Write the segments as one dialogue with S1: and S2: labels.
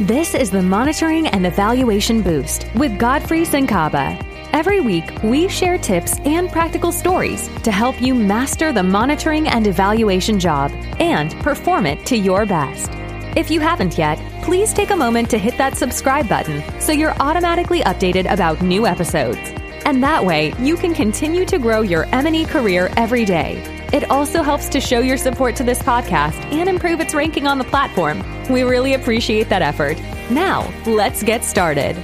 S1: This is the Monitoring and Evaluation Boost with Godfrey Senkaba. Every week, we share tips and practical stories to help you master the monitoring and evaluation job and perform it to your best. If you haven't yet, please take a moment to hit that subscribe button so you're automatically updated about new episodes. And that way, you can continue to grow your M&E career every day. It also helps to show your support to this podcast and improve its ranking on the platform. We really appreciate that effort. Now, let's get started.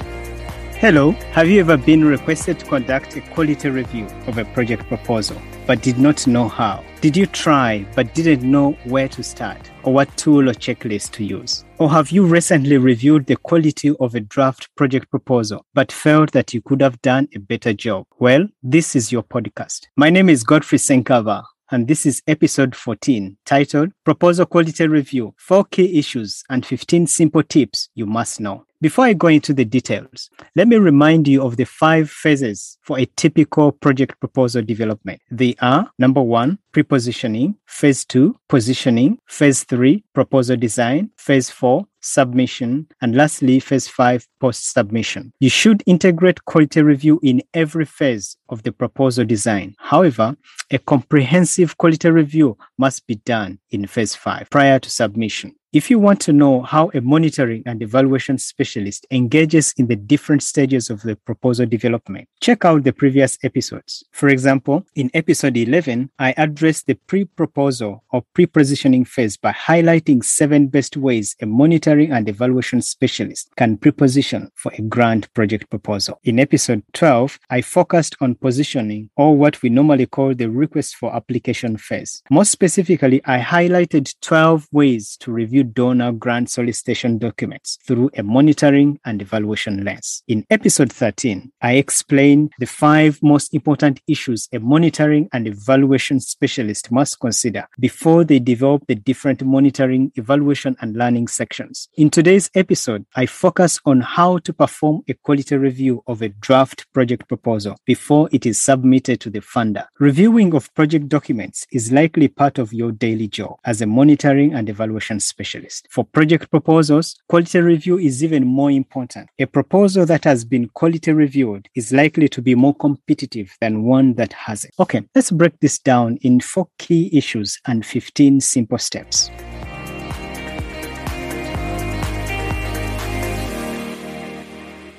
S2: Hello, have you ever been requested to conduct a quality review of a project proposal but did not know how? Did you try but didn't know where to start or what tool or checklist to use? Or have you recently reviewed the quality of a draft project proposal but felt that you could have done a better job? Well, this is your podcast. My name is Godfrey Senkaba and this is episode 14 titled Proposal Quality Review Four Key Issues and 15 Simple Tips You Must Know. Before I go into the details, let me remind you of the five phases for a typical project proposal development. They are number one, pre-positioning, phase two, positioning, phase three, proposal design, phase four, submission, and lastly, phase five, post submission. You should integrate quality review in every phase of the proposal design. However, a comprehensive quality review must be done in phase five prior to submission. If you want to know how a monitoring and evaluation specialist engages in the different stages of the proposal development, check out the previous episodes. For example, in episode 11, I addressed the pre proposal or pre positioning phase by highlighting seven best ways a monitoring and evaluation specialist can pre position for a grant project proposal. In episode 12, I focused on positioning or what we normally call the request for application phase. More specifically, I highlighted 12 ways to review donor grant solicitation documents through a monitoring and evaluation lens. In episode 13, I explained the five most important issues a monitoring and evaluation specialist must consider before they develop the different monitoring, evaluation, and learning sections. In today's episode, I focus on how to perform a quality review of a draft project proposal before it is submitted to the funder. Reviewing of project documents is likely part of your daily job as a monitoring and evaluation specialist. For project proposals, quality review is even more important. A proposal that has been quality reviewed is likely to be more competitive than one that hasn't. Okay, let's break this down in four key issues and 15 simple steps.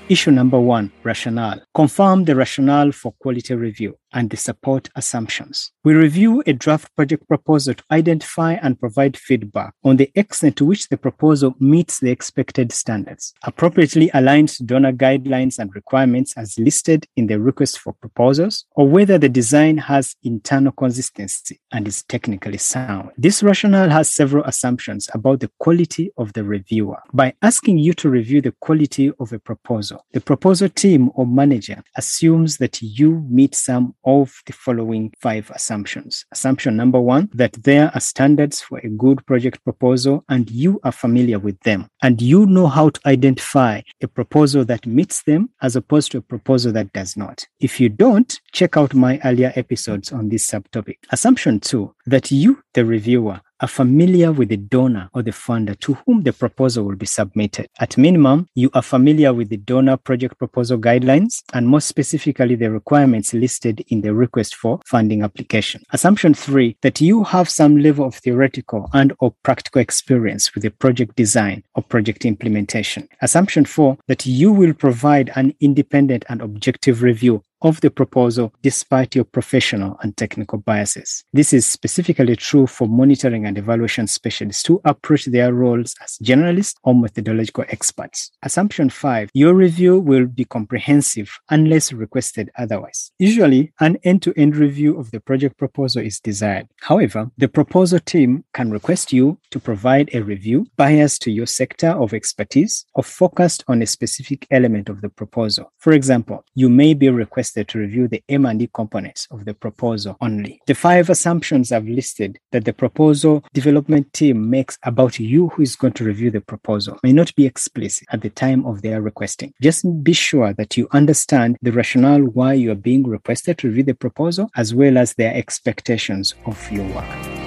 S2: Issue number one rationale. Confirm the rationale for quality review and the support assumptions. We review a draft project proposal to identify and provide feedback on the extent to which the proposal meets the expected standards, appropriately aligns to donor guidelines and requirements as listed in the request for proposals, or whether the design has internal consistency and is technically sound. This rationale has several assumptions about the quality of the reviewer. By asking you to review the quality of a proposal, the proposal team or manager assumes that you meet some of the following five assumptions. Assumption number one, that there are standards for a good project proposal and you are familiar with them and you know how to identify a proposal that meets them as opposed to a proposal that does not. If you don't, check out my earlier episodes on this subtopic. Assumption two, that you, the reviewer, are familiar with the donor or the funder to whom the proposal will be submitted. At minimum, you are familiar with the donor project proposal guidelines and more specifically the requirements listed in the request for funding application. Assumption three, that you have some level of theoretical and or practical experience with the project design or project implementation. Assumption four, that you will provide an independent and objective review of the proposal despite your professional and technical biases. This is specifically true for monitoring and evaluation specialists who approach their roles as generalists or methodological experts. Assumption five, your review will be comprehensive unless requested otherwise. Usually, an end to end review of the project proposal is desired. However, the proposal team can request you to provide a review biased to your sector of expertise or focused on a specific element of the proposal. For example, you may be requested to review the M&E components of the proposal only. The five assumptions I've listed that the proposal development team makes about you who is going to review the proposal may not be explicit at the time of their requesting. Just be sure that you understand the rationale why you are being requested to review the proposal as well as their expectations of your work.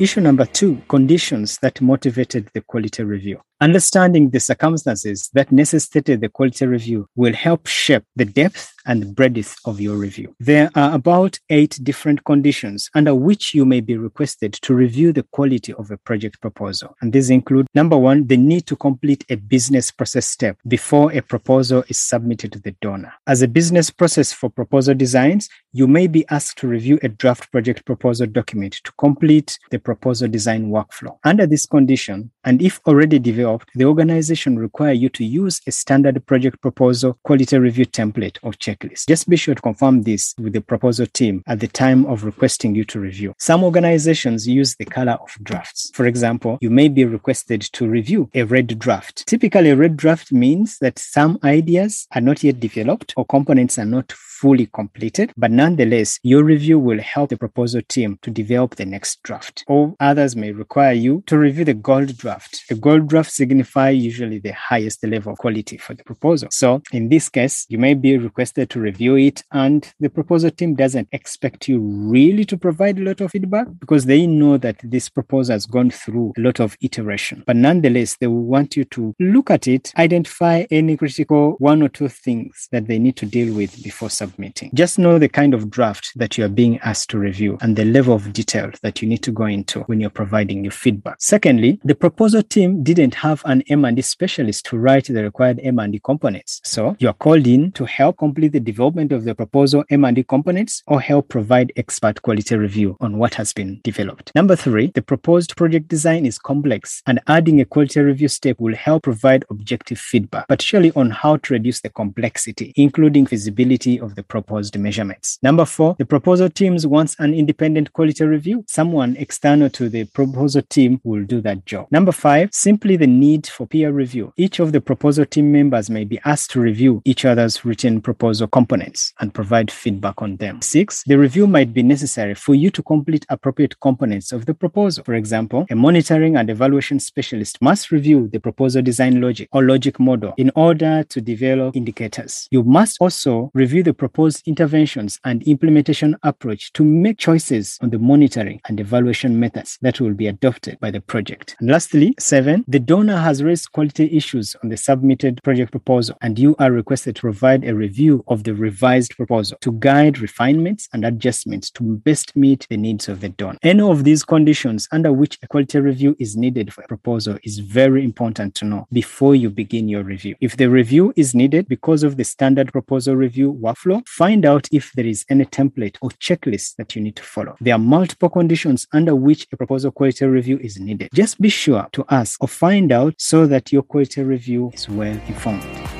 S2: Issue number two conditions that motivated the quality review. Understanding the circumstances that necessitated the quality review will help shape the depth and breadth of your review. There are about eight different conditions under which you may be requested to review the quality of a project proposal. And these include number one, the need to complete a business process step before a proposal is submitted to the donor. As a business process for proposal designs, you may be asked to review a draft project proposal document to complete the proposal design workflow. Under this condition, and if already developed, the organization require you to use a standard project proposal quality review template or checklist. Just be sure to confirm this with the proposal team at the time of requesting you to review. Some organizations use the color of drafts. For example, you may be requested to review a red draft. Typically, a red draft means that some ideas are not yet developed or components are not fully completed, but nonetheless, your review will help the proposal team to develop the next draft. Or others may require you to review the gold draft. The gold draft signify usually the highest level of quality for the proposal. So in this case, you may be requested to review it and the proposal team doesn't expect you really to provide a lot of feedback because they know that this proposal has gone through a lot of iteration. But nonetheless, they will want you to look at it, identify any critical one or two things that they need to deal with before submitting. Just know the kind of draft that you are being asked to review and the level of detail that you need to go into when you're providing your feedback. Secondly, the proposal team didn't have an M&E specialist to write the required M&E components. So you are called in to help complete the development of the proposal M&E components or help provide expert quality review on what has been developed. Number three, the proposed project design is complex and adding a quality review step will help provide objective feedback, particularly on how to reduce the complexity, including feasibility of the the proposed measurements. Number four, the proposal teams wants an independent quality review. Someone external to the proposal team will do that job. Number five, simply the need for peer review. Each of the proposal team members may be asked to review each other's written proposal components and provide feedback on them. Six, the review might be necessary for you to complete appropriate components of the proposal. For example, a monitoring and evaluation specialist must review the proposal design logic or logic model in order to develop indicators. You must also review the proposed interventions and implementation approach to make choices on the monitoring and evaluation methods that will be adopted by the project. And lastly, seven, the donor has raised quality issues on the submitted project proposal, and you are requested to provide a review of the revised proposal to guide refinements and adjustments to best meet the needs of the donor. Any of these conditions under which a quality review is needed for a proposal is very important to know before you begin your review. If the review is needed because of the standard proposal review workflow, find out if there is any template or checklist that you need to follow. There are multiple conditions under which a proposal quality review is needed. Just be sure to ask or find out so that your quality review is well informed.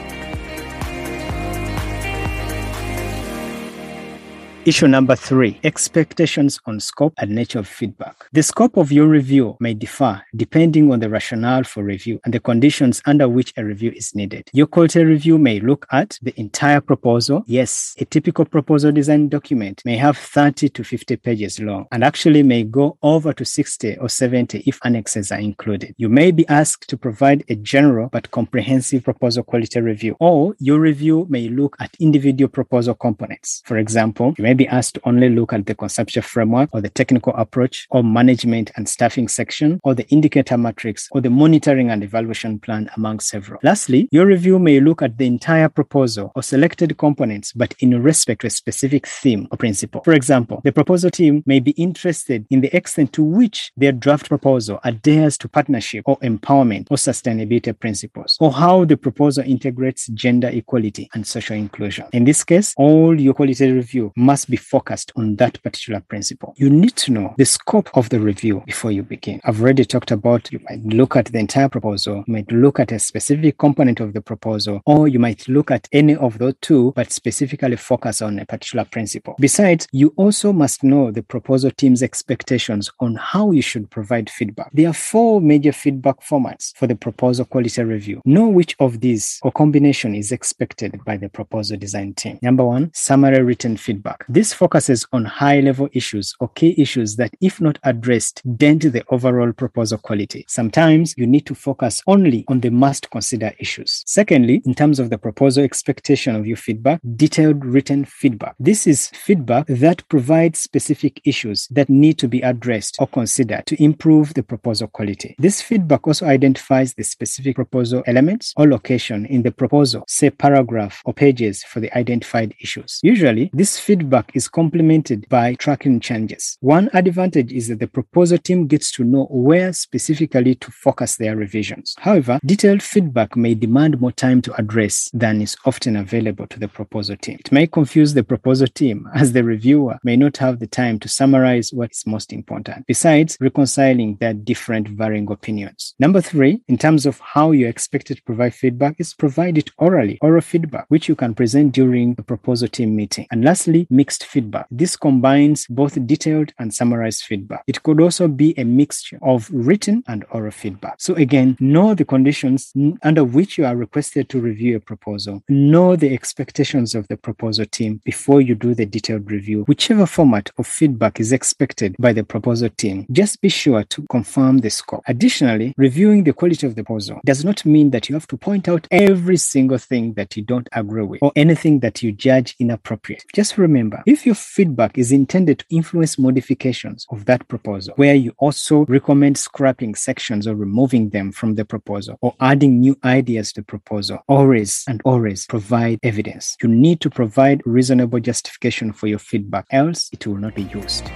S2: Issue number three expectations on scope and nature of feedback. The scope of your review may differ depending on the rationale for review and the conditions under which a review is needed. Your quality review may look at the entire proposal. Yes, a typical proposal design document may have 30 to 50 pages long and actually may go over to 60 or 70 if annexes are included. You may be asked to provide a general but comprehensive proposal quality review, or your review may look at individual proposal components. For example, you may be asked to only look at the conceptual framework or the technical approach or management and staffing section or the indicator matrix or the monitoring and evaluation plan among several. Lastly, your review may look at the entire proposal or selected components, but in respect to a specific theme or principle. For example, the proposal team may be interested in the extent to which their draft proposal adheres to partnership or empowerment or sustainability principles, or how the proposal integrates gender equality and social inclusion. In this case, all your quality review must must be focused on that particular principle. You need to know the scope of the review before you begin. I've already talked about you might look at the entire proposal, you might look at a specific component of the proposal, or you might look at any of those two, but specifically focus on a particular principle. Besides, you also must know the proposal team's expectations on how you should provide feedback. There are four major feedback formats for the proposal quality review. Know which of these or combination is expected by the proposal design team. Number one, summary written feedback. This focuses on high level issues or key issues that, if not addressed, dent the overall proposal quality. Sometimes you need to focus only on the must consider issues. Secondly, in terms of the proposal expectation of your feedback, detailed written feedback. This is feedback that provides specific issues that need to be addressed or considered to improve the proposal quality. This feedback also identifies the specific proposal elements or location in the proposal, say paragraph or pages for the identified issues. Usually, this feedback is complemented by tracking changes. One advantage is that the proposal team gets to know where specifically to focus their revisions. However, detailed feedback may demand more time to address than is often available to the proposal team. It may confuse the proposal team as the reviewer may not have the time to summarize what is most important, besides reconciling their different varying opinions. Number three, in terms of how you're expected to provide feedback, is provide it orally, oral feedback, which you can present during the proposal team meeting. And lastly, feedback. This combines both detailed and summarized feedback. It could also be a mixture of written and oral feedback. So again, know the conditions under which you are requested to review a proposal. Know the expectations of the proposal team before you do the detailed review. Whichever format of feedback is expected by the proposal team, just be sure to confirm the scope. Additionally, reviewing the quality of the proposal does not mean that you have to point out every single thing that you don't agree with or anything that you judge inappropriate. Just remember, if your feedback is intended to influence modifications of that proposal, where you also recommend scrapping sections or removing them from the proposal or adding new ideas to the proposal, always and always provide evidence. You need to provide reasonable justification for your feedback, else it will not be used.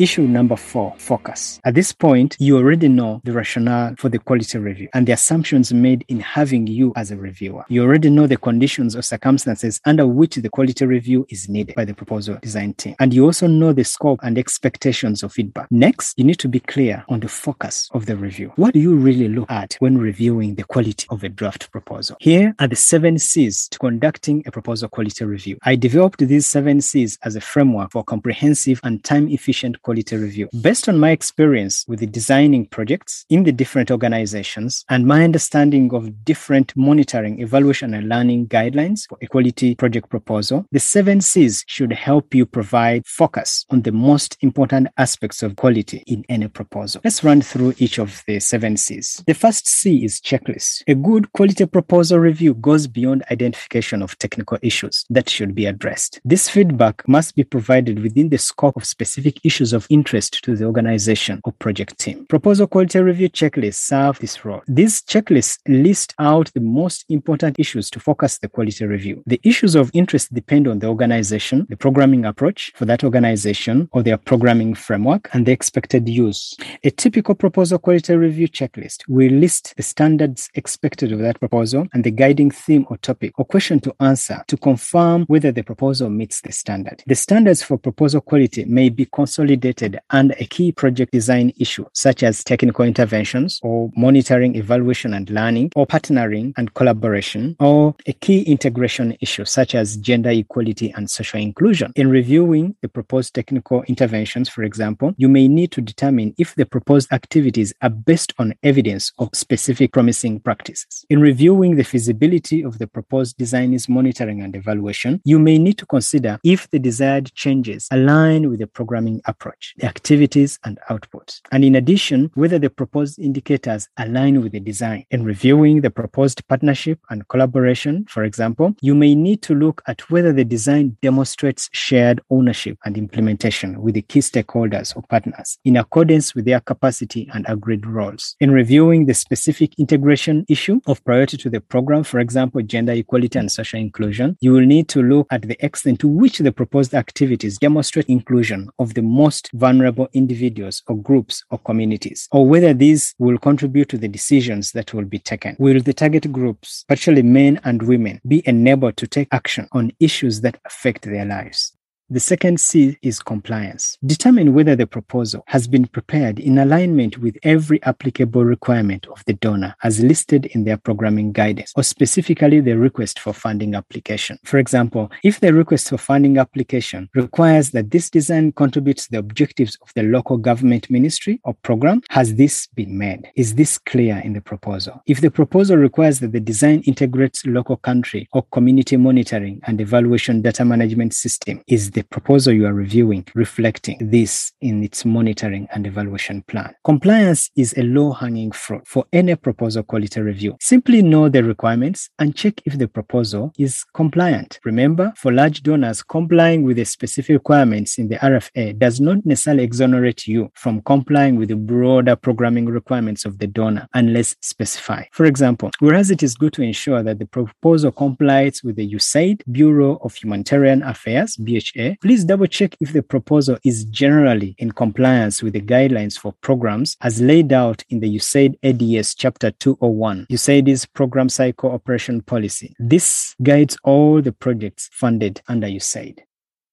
S2: Issue number four, focus. At this point, you already know the rationale for the quality review and the assumptions made in having you as a reviewer. You already know the conditions or circumstances under which the quality review is needed by the proposal design team. And you also know the scope and expectations of feedback. Next, you need to be clear on the focus of the review. What do you really look at when reviewing the quality of a draft proposal? Here are the seven C's to conducting a proposal quality review. I developed these seven C's as a framework for comprehensive and time efficient quality review. Based on my experience with the designing projects in the different organizations and my understanding of different monitoring, evaluation, and learning guidelines for a quality project proposal, the seven C's should help you provide focus on the most important aspects of quality in any proposal. Let's run through each of the seven C's. The first C is checklist. A good quality proposal review goes beyond identification of technical issues that should be addressed. This feedback must be provided within the scope of specific issues of interest to the organization or project team. Proposal quality review checklists serve this role. These checklists list out the most important issues to focus the quality review. The issues of interest depend on the organization, the programming approach for that organization or their programming framework, and the expected use. A typical proposal quality review checklist will list the standards expected of that proposal and the guiding theme or topic or question to answer to confirm whether the proposal meets the standard. The standards for proposal quality may be consolidated and a key project design issue, such as technical interventions or monitoring, evaluation, and learning, or partnering and collaboration, or a key integration issue, such as gender equality and social inclusion. In reviewing the proposed technical interventions, for example, you may need to determine if the proposed activities are based on evidence of specific promising practices. In reviewing the feasibility of the proposed design's monitoring and evaluation, you may need to consider if the desired changes align with the programming approach, the activities and outputs. And in addition, whether the proposed indicators align with the design. In reviewing the proposed partnership and collaboration, for example, you may need to look at whether the design demonstrates shared ownership and implementation with the key stakeholders or partners in accordance with their capacity and agreed roles. In reviewing the specific integration issue of priority to the program, for example, gender equality and social inclusion, you will need to look at the extent to which the proposed activities demonstrate inclusion of the most vulnerable individuals or groups or communities, or whether these will contribute to the decisions that will be taken. Will the target groups, particularly men and women, be enabled to take action on issues that affect their lives? The second C is compliance. Determine whether the proposal has been prepared in alignment with every applicable requirement of the donor as listed in their programming guidance, or specifically the request for funding application. For example, if the request for funding application requires that this design contributes the objectives of the local government ministry or program, has this been made? Is this clear in the proposal? If the proposal requires that the design integrates local country or community monitoring and evaluation data management system, is the proposal you are reviewing reflecting this in its monitoring and evaluation plan? Compliance is a low hanging fruit for any proposal quality review. Simply know the requirements and check if the proposal is compliant. Remember, for large donors, complying with the specific requirements in the RFA does not necessarily exonerate you from complying with the broader programming requirements of the donor unless specified. For example, whereas it is good to ensure that the proposal complies with the USAID Bureau of Humanitarian Affairs, BHA, please double check if the proposal is generally in compliance with the guidelines for programs as laid out in the USAID ADS Chapter 201, USAID's Program Cycle Operation Policy. This guides all the projects funded under USAID.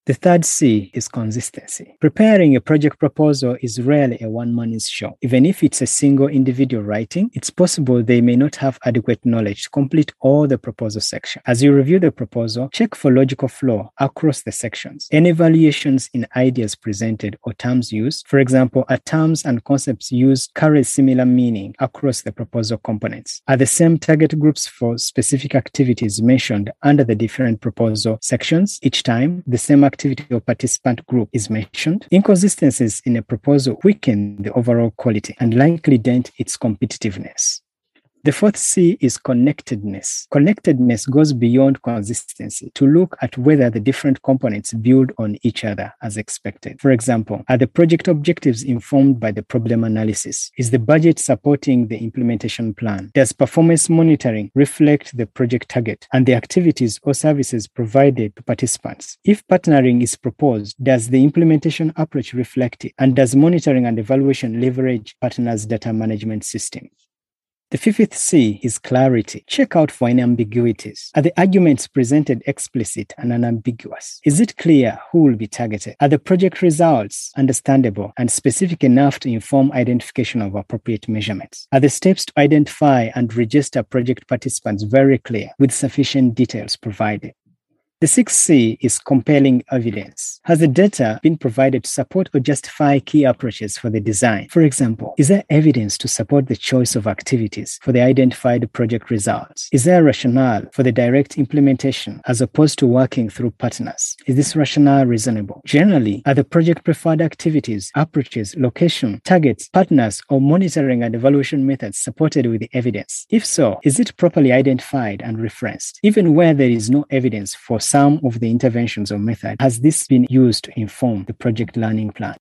S2: The third C is consistency. Preparing a project proposal is rarely a one man show. Even if it's a single individual writing, it's possible they may not have adequate knowledge to complete all the proposal section. As you review the proposal, check for logical flow across the sections. Any variations in ideas presented or terms used, for example, are terms and concepts used carry similar meaning across the proposal components. Are the same target groups for specific activities mentioned under the different proposal sections each time? The same activity or participant group is mentioned, inconsistencies in a proposal weaken the overall quality and likely dent its competitiveness. The fourth C is connectedness. Connectedness goes beyond consistency to look at whether the different components build on each other as expected. For example, are the project objectives informed by the problem analysis? Is the budget supporting the implementation plan? Does performance monitoring reflect the project target and the activities or services provided to participants? If partnering is proposed, does the implementation approach reflect it? And does monitoring and evaluation leverage partners' data management system? The fifth C is clarity. Check out for any ambiguities. Are the arguments presented explicit and unambiguous? Is it clear who will be targeted? Are the project results understandable and specific enough to inform identification of appropriate measurements? Are the steps to identify and register project participants very clear with sufficient details provided? The sixth C is compelling evidence. Has the data been provided to support or justify key approaches for the design? For example, is there evidence to support the choice of activities for the identified project results? Is there a rationale for the direct implementation as opposed to working through partners? Is this rationale reasonable? Generally, are the project preferred activities, approaches, location, targets, partners, or monitoring and evaluation methods supported with the evidence? If so, is it properly identified and referenced? Even where there is no evidence for some of the interventions or method has this been used to inform the project learning plan?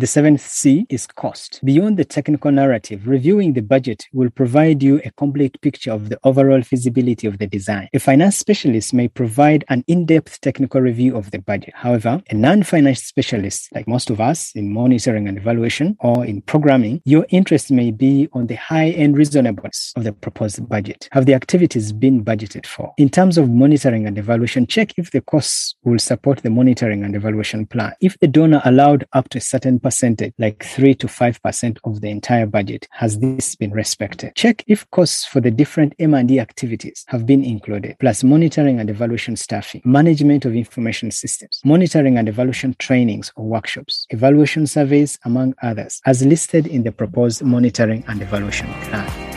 S2: The seventh C is cost. Beyond the technical narrative, reviewing the budget will provide you a complete picture of the overall feasibility of the design. A finance specialist may provide an in depth technical review of the budget. However, a non finance specialist, like most of us in monitoring and evaluation or in programming, your interest may be on the high end reasonableness of the proposed budget. Have the activities been budgeted for? In terms of monitoring and evaluation, check if the costs will support the monitoring and evaluation plan. If the donor allowed up to a certain like 3 to 5% of the entire budget, has this been respected? Check if costs for the different M&E activities have been included, plus monitoring and evaluation staffing, management of information systems, monitoring and evaluation trainings or workshops, evaluation surveys, among others, as listed in the proposed monitoring and evaluation plan.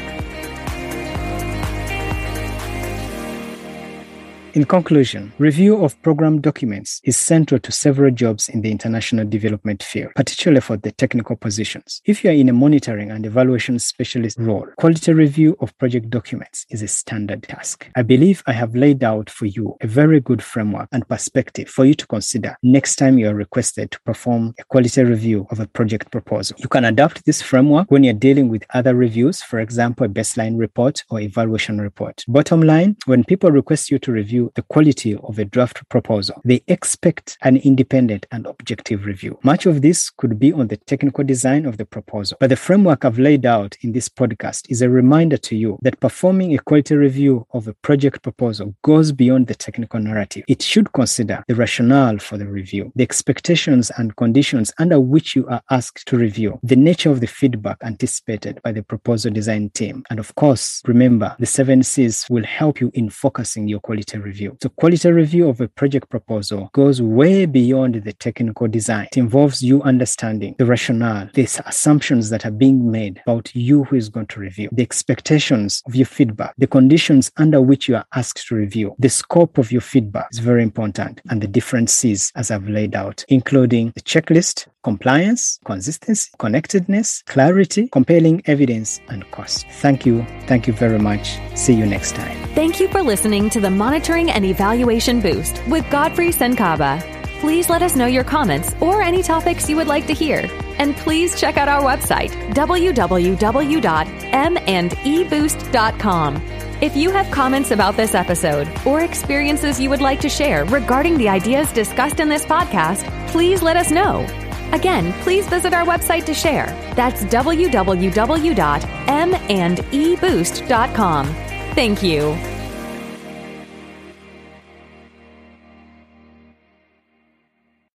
S2: In conclusion, review of program documents is central to several jobs in the international development field, particularly for the technical positions. If you are in a monitoring and evaluation specialist role, quality review of project documents is a standard task. I believe I have laid out for you a very good framework and perspective for you to consider next time you are requested to perform a quality review of a project proposal. You can adapt this framework when you're dealing with other reviews, for example, a baseline report or evaluation report. Bottom line, when people request you to review review the quality of a draft proposal. They expect an independent and objective review. Much of this could be on the technical design of the proposal, but the framework I've laid out in this podcast is a reminder to you that performing a quality review of a project proposal goes beyond the technical narrative. It should consider the rationale for the review, the expectations and conditions under which you are asked to review, the nature of the feedback anticipated by the proposal design team, and of course, remember the seven C's will help you in focusing your quality review. So, quality review of a project proposal goes way beyond the technical design. It involves you understanding the rationale, the assumptions that are being made about you who is going to review, the expectations of your feedback, the conditions under which you are asked to review, the scope of your feedback is very important, and the differences as I've laid out, including the checklist, compliance, consistency, connectedness, clarity, compelling evidence, and cost. Thank you. Thank you very much. See you next time.
S1: Thank you for listening to the Monitoring and Evaluation Boost with Godfrey Senkaba. Please let us know your comments or any topics you would like to hear. And please check out our website, www.mandeboost.com. If you have comments about this episode or experiences you would like to share regarding the ideas discussed in this podcast, please let us know. Again, please visit our website to share. That's www.mandeboost.com. Thank you.